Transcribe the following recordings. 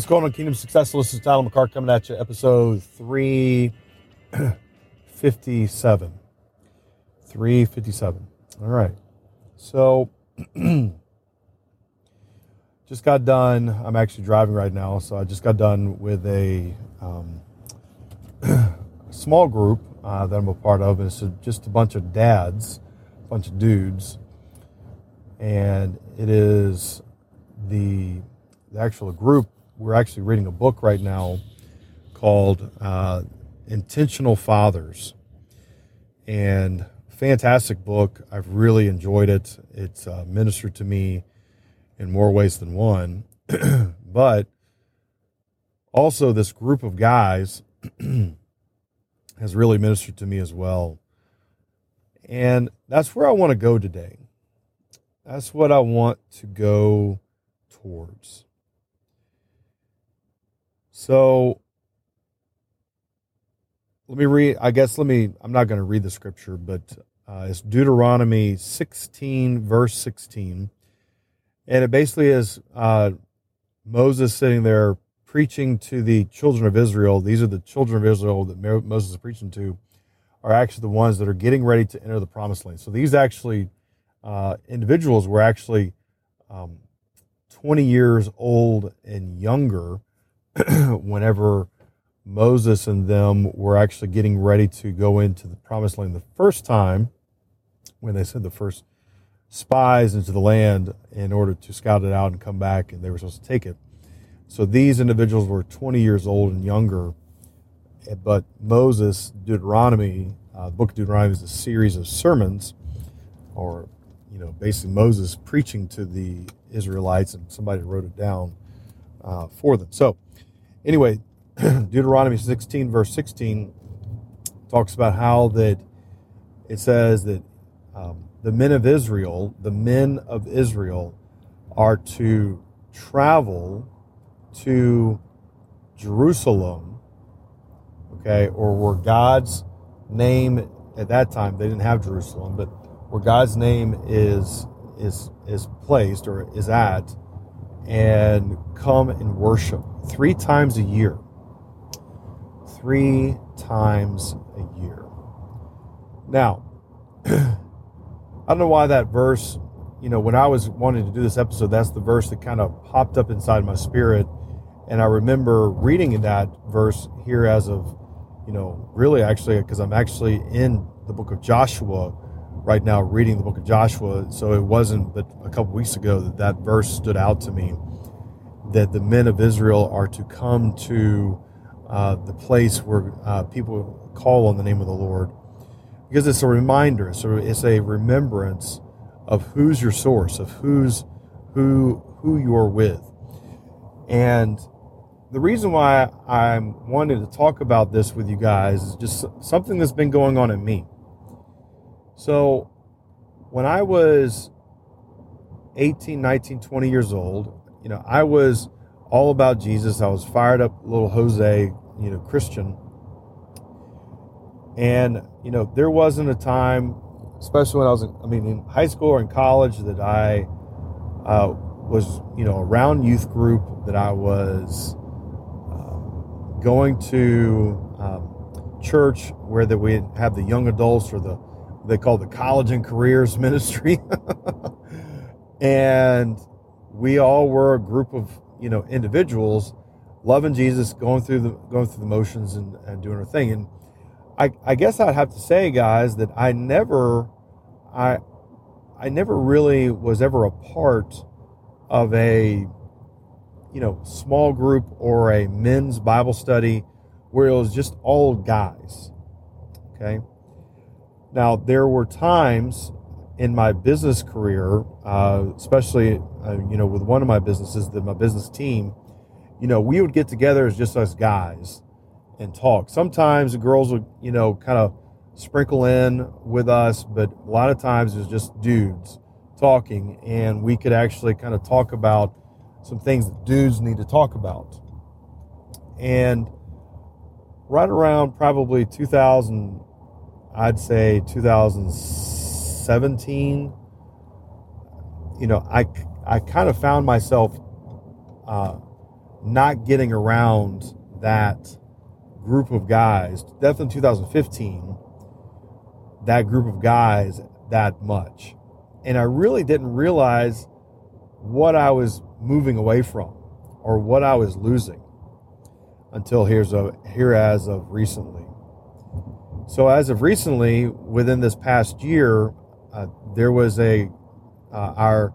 What's going on, Kingdom Success? This is Tyler McCart coming at you, episode 357. 357. All right. So, just got done. I'm actually driving right now. So, I just got done with a um, small group uh, that I'm a part of. and It's just a bunch of dads, a bunch of dudes. And it is the, the actual group we're actually reading a book right now called uh, Intentional Fathers. And fantastic book. I've really enjoyed it. It's uh, ministered to me in more ways than one. but also, this group of guys has really ministered to me as well. And that's where I want to go today. That's what I want to go towards. So let me read, I guess, let me, I'm not going to read the scripture, but uh, it's Deuteronomy 16, verse 16. And it basically is uh, Moses sitting there preaching to the children of Israel. These are the children of Israel that Moses is preaching to, are actually the ones that are getting ready to enter the promised land. So these actually, uh, individuals were actually um, 20 years old and younger whenever Moses and them were actually getting ready to go into the promised land the first time, when they sent the first spies into the land in order to scout it out and come back, and they were supposed to take it. So these individuals were 20 years old and younger, but Moses, Deuteronomy, uh, the book of Deuteronomy is a series of sermons, or you know, basically Moses preaching to the Israelites, and somebody wrote it down uh, for them. So Anyway, Deuteronomy 16, verse 16, talks about how that it says that um, the men of Israel, the men of Israel, are to travel to Jerusalem, okay, or where God's name at that time they didn't have Jerusalem, but where God's name is is is placed or is at, and come and worship three times a year. Three times a year. Now, I don't know why that verse, you know, when I was wanting to do this episode, that's the verse that kind of popped up inside my spirit. And I remember reading that verse here as of, you know, really actually, because I'm actually in the book of Joshua right now, reading the book of Joshua. So it wasn't but a couple weeks ago that that verse stood out to me that the men of Israel are to come to uh, the place where uh, people call on the name of the Lord. Because it's a reminder, so it's a remembrance of who's your source, of who's who who you're with. And the reason why I'm wanting to talk about this with you guys is just something that's been going on in me. So when I was 18, 19, 20 years old, you know, I was all about Jesus. I was fired up, little Jose, you know, Christian. And, you know, there wasn't a time, especially when I was, in, I mean, in high school or in college, that I uh, was, you know, around youth group, that I was uh, going to um, church where that we have the young adults or the, they call the college and careers ministry. and we all were a group of you know individuals loving Jesus, going through the going through the motions and, and doing our thing. And I, I guess I'd have to say, guys, that I never I I never really was ever a part of a you know small group or a men's Bible study where it was just all guys. Okay. Now there were times in my business career, uh, especially uh, you know with one of my businesses, that my business team, you know, we would get together as just us guys and talk. Sometimes the girls would, you know, kind of sprinkle in with us, but a lot of times it was just dudes talking, and we could actually kind of talk about some things that dudes need to talk about. And right around probably 2000, I'd say 2017, you know, I, I kind of found myself uh, not getting around that group of guys, definitely 2015, that group of guys that much. And I really didn't realize what I was moving away from or what I was losing until here's a, here as of recently. So as of recently, within this past year, uh, there was a uh, our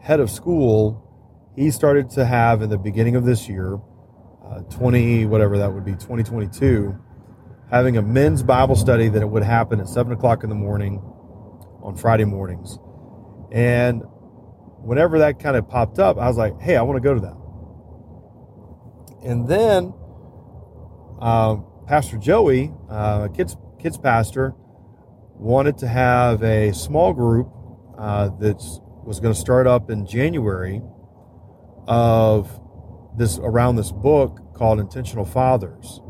head of school. He started to have in the beginning of this year, uh, 20 whatever that would be, 2022, having a men's Bible study that it would happen at seven o'clock in the morning on Friday mornings, and whenever that kind of popped up, I was like, hey, I want to go to that. And then uh, Pastor Joey, uh, kids kids pastor, wanted to have a small group uh, that was going to start up in January of this around this book called Intentional Fathers.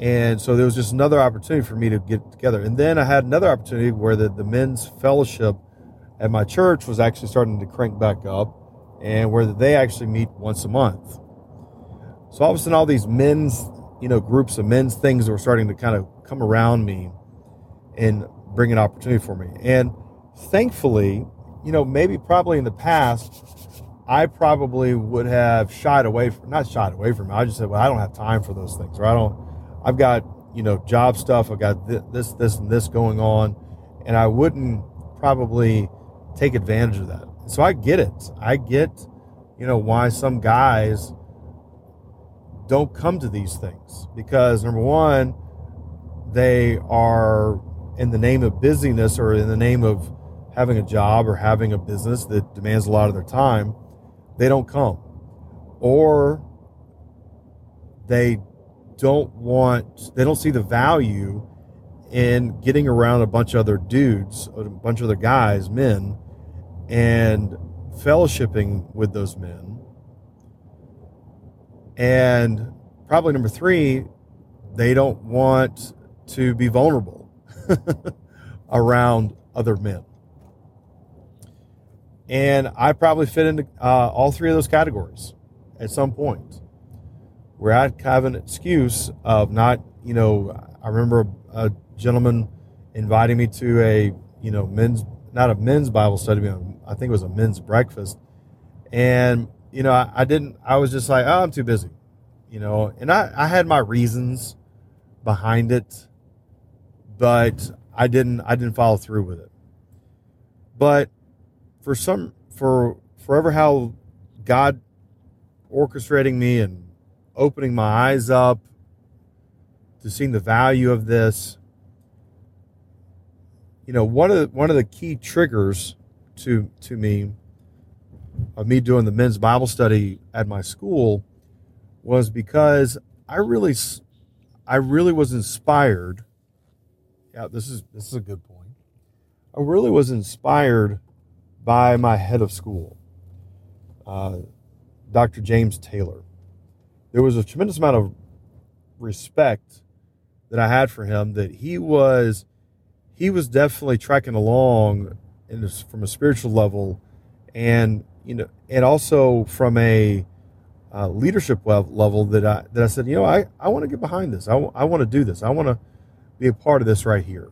And so there was just another opportunity for me to get together. And then I had another opportunity where the, the men's fellowship at my church was actually starting to crank back up and where they actually meet once a month. So all of a sudden, all these men's, you know, groups of men's things that were starting to kind of come around me and bring an opportunity for me. And thankfully, you know, maybe probably in the past, I probably would have shied away from, not shied away from it. I just said, well, I don't have time for those things, or I don't, I've got, you know, job stuff. I've got this, this, and this going on. And I wouldn't probably take advantage of that. So I get it. I get, you know, why some guys don't come to these things because number one, they are in the name of busyness or in the name of having a job or having a business that demands a lot of their time, they don't come. Or they don't want, they don't see the value in getting around a bunch of other dudes, a bunch of other guys, men, and fellowshipping with those men. And probably number three, they don't want to be vulnerable around other men. And I probably fit into uh, all three of those categories at some point where I have an excuse of not, you know, I remember a, a gentleman inviting me to a, you know, men's, not a men's Bible study, I think it was a men's breakfast. And, you know, I, I didn't, I was just like, oh, I'm too busy, you know, and I, I had my reasons behind it, but I didn't, I didn't follow through with it. But for some, for forever how God orchestrating me and opening my eyes up to seeing the value of this, you know, one of the, one of the key triggers to to me of me doing the men's Bible study at my school was because I really I really was inspired. Yeah, this is this is a good point. I really was inspired by my head of school, uh, Dr. James Taylor. There was a tremendous amount of respect that I had for him. That he was he was definitely trekking along in this, from a spiritual level, and you know, and also from a uh, leadership level that I that I said, you know, I, I want to get behind this. I, I want to do this. I want to be a part of this right here.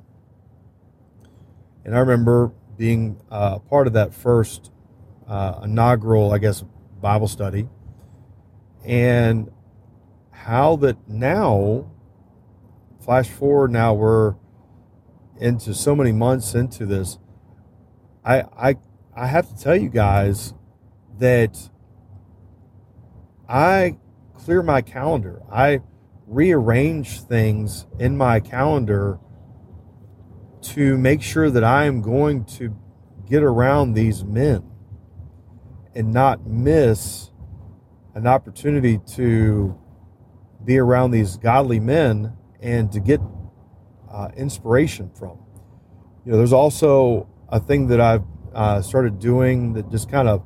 And I remember being uh, part of that first uh, inaugural, I guess, Bible study, and how that now, flash forward, now we're into so many months into this I I I have to tell you guys that I clear my calendar. I rearrange things in my calendar to make sure that I am going to get around these men and not miss an opportunity to be around these godly men and to get uh, inspiration from. You know, there's also a thing that I've uh, started doing that just kind of.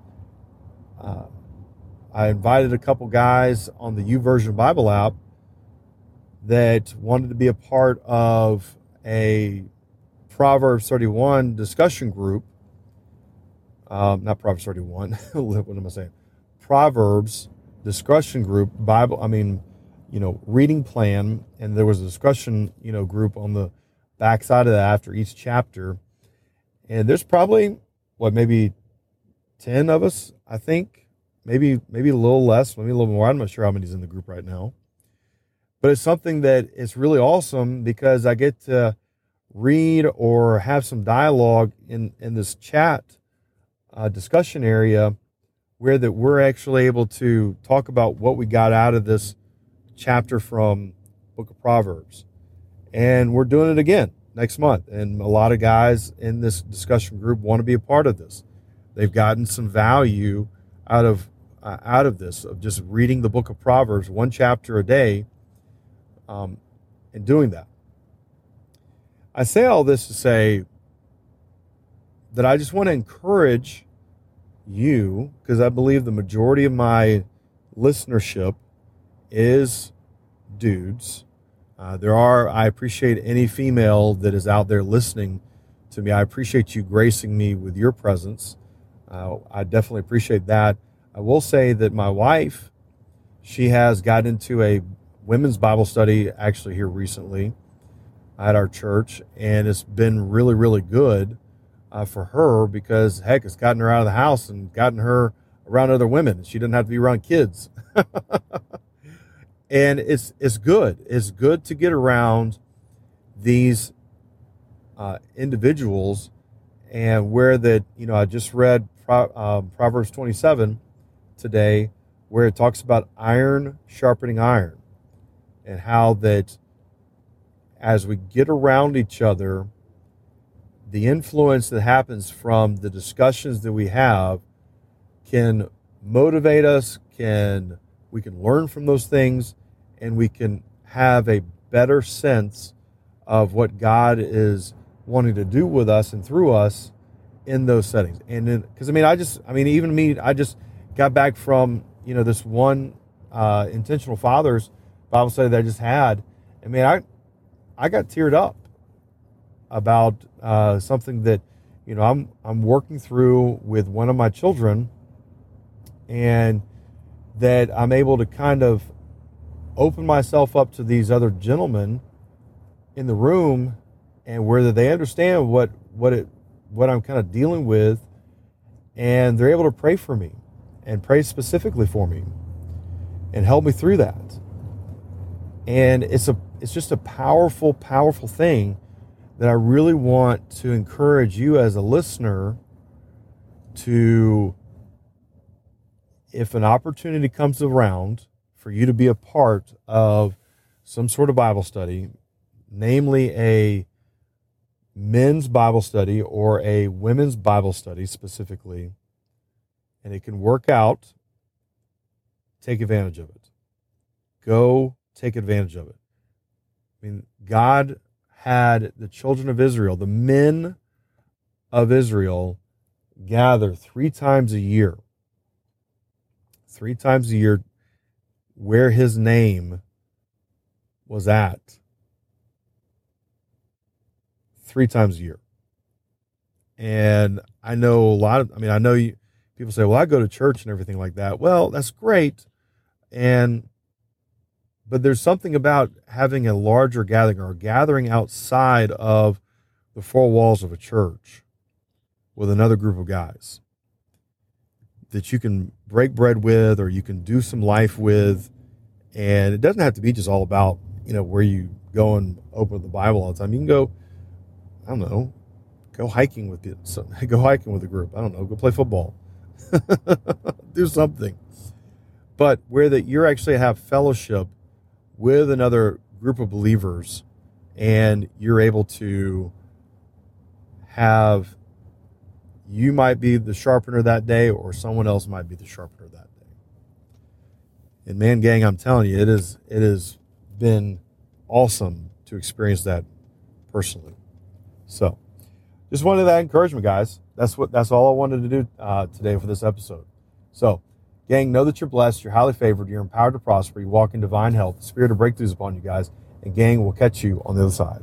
Uh, I invited a couple guys on the YouVersion Bible app that wanted to be a part of a Proverbs 31 discussion group. Um, not Proverbs 31. what am I saying? Proverbs discussion group. Bible. I mean, you know, reading plan, and there was a discussion, you know, group on the backside of that after each chapter. And there's probably what maybe ten of us, I think, maybe maybe a little less, maybe a little more. I'm not sure how many's in the group right now, but it's something that is really awesome because I get to read or have some dialogue in in this chat uh, discussion area where that we're actually able to talk about what we got out of this chapter from book of proverbs. And we're doing it again next month. And a lot of guys in this discussion group want to be a part of this they've gotten some value out of uh, out of this of just reading the book of proverbs one chapter a day um, and doing that i say all this to say that i just want to encourage you because i believe the majority of my listenership is dudes. Uh, there are, I appreciate any female that is out there listening to me. I appreciate you gracing me with your presence. Uh, I definitely appreciate that. I will say that my wife, she has got into a women's Bible study actually here recently at our church, and it's been really, really good uh, for her because heck, it's gotten her out of the house and gotten her around other women. She doesn't have to be around kids. and it's it's good. It's good to get around these uh, individuals, and where that you know I just read um, Proverbs twenty seven today, where it talks about iron sharpening iron, and how that as we get around each other, the influence that happens from the discussions that we have can motivate us, can we can learn from those things and we can have a better sense of what God is wanting to do with us and through us in those settings. And then, because I mean, I just, I mean, even me, I just got back from you know this one uh, intentional fathers Bible study that I just had. I mean, I I got teared up about uh, something that you know I'm I'm working through with one of my children, and that I'm able to kind of open myself up to these other gentlemen in the room and whether they understand what what it what I'm kind of dealing with and they're able to pray for me and pray specifically for me and help me through that. And it's a it's just a powerful powerful thing that I really want to encourage you as a listener to if an opportunity comes around for you to be a part of some sort of Bible study, namely a men's Bible study or a women's Bible study specifically, and it can work out, take advantage of it. Go take advantage of it. I mean, God had the children of Israel, the men of Israel, gather three times a year. Three times a year where his name was at three times a year. And I know a lot of, I mean, I know you, people say, well, I go to church and everything like that. Well, that's great. And, but there's something about having a larger gathering or gathering outside of the four walls of a church with another group of guys that you can break bread with or you can do some life with. And it doesn't have to be just all about, you know, where you go and open the Bible all the time. You can go, I don't know, go hiking with it. So, go hiking with a group. I don't know, go play football. do something. But where that you're actually have fellowship with another group of believers and you're able to have you might be the sharpener that day, or someone else might be the sharpener that day. And man, gang, I'm telling you, it is it has been awesome to experience that personally. So, just wanted that encouragement, guys. That's what that's all I wanted to do uh, today for this episode. So, gang, know that you're blessed, you're highly favored, you're empowered to prosper, you walk in divine health. The spirit of breakthroughs upon you guys, and gang, we'll catch you on the other side.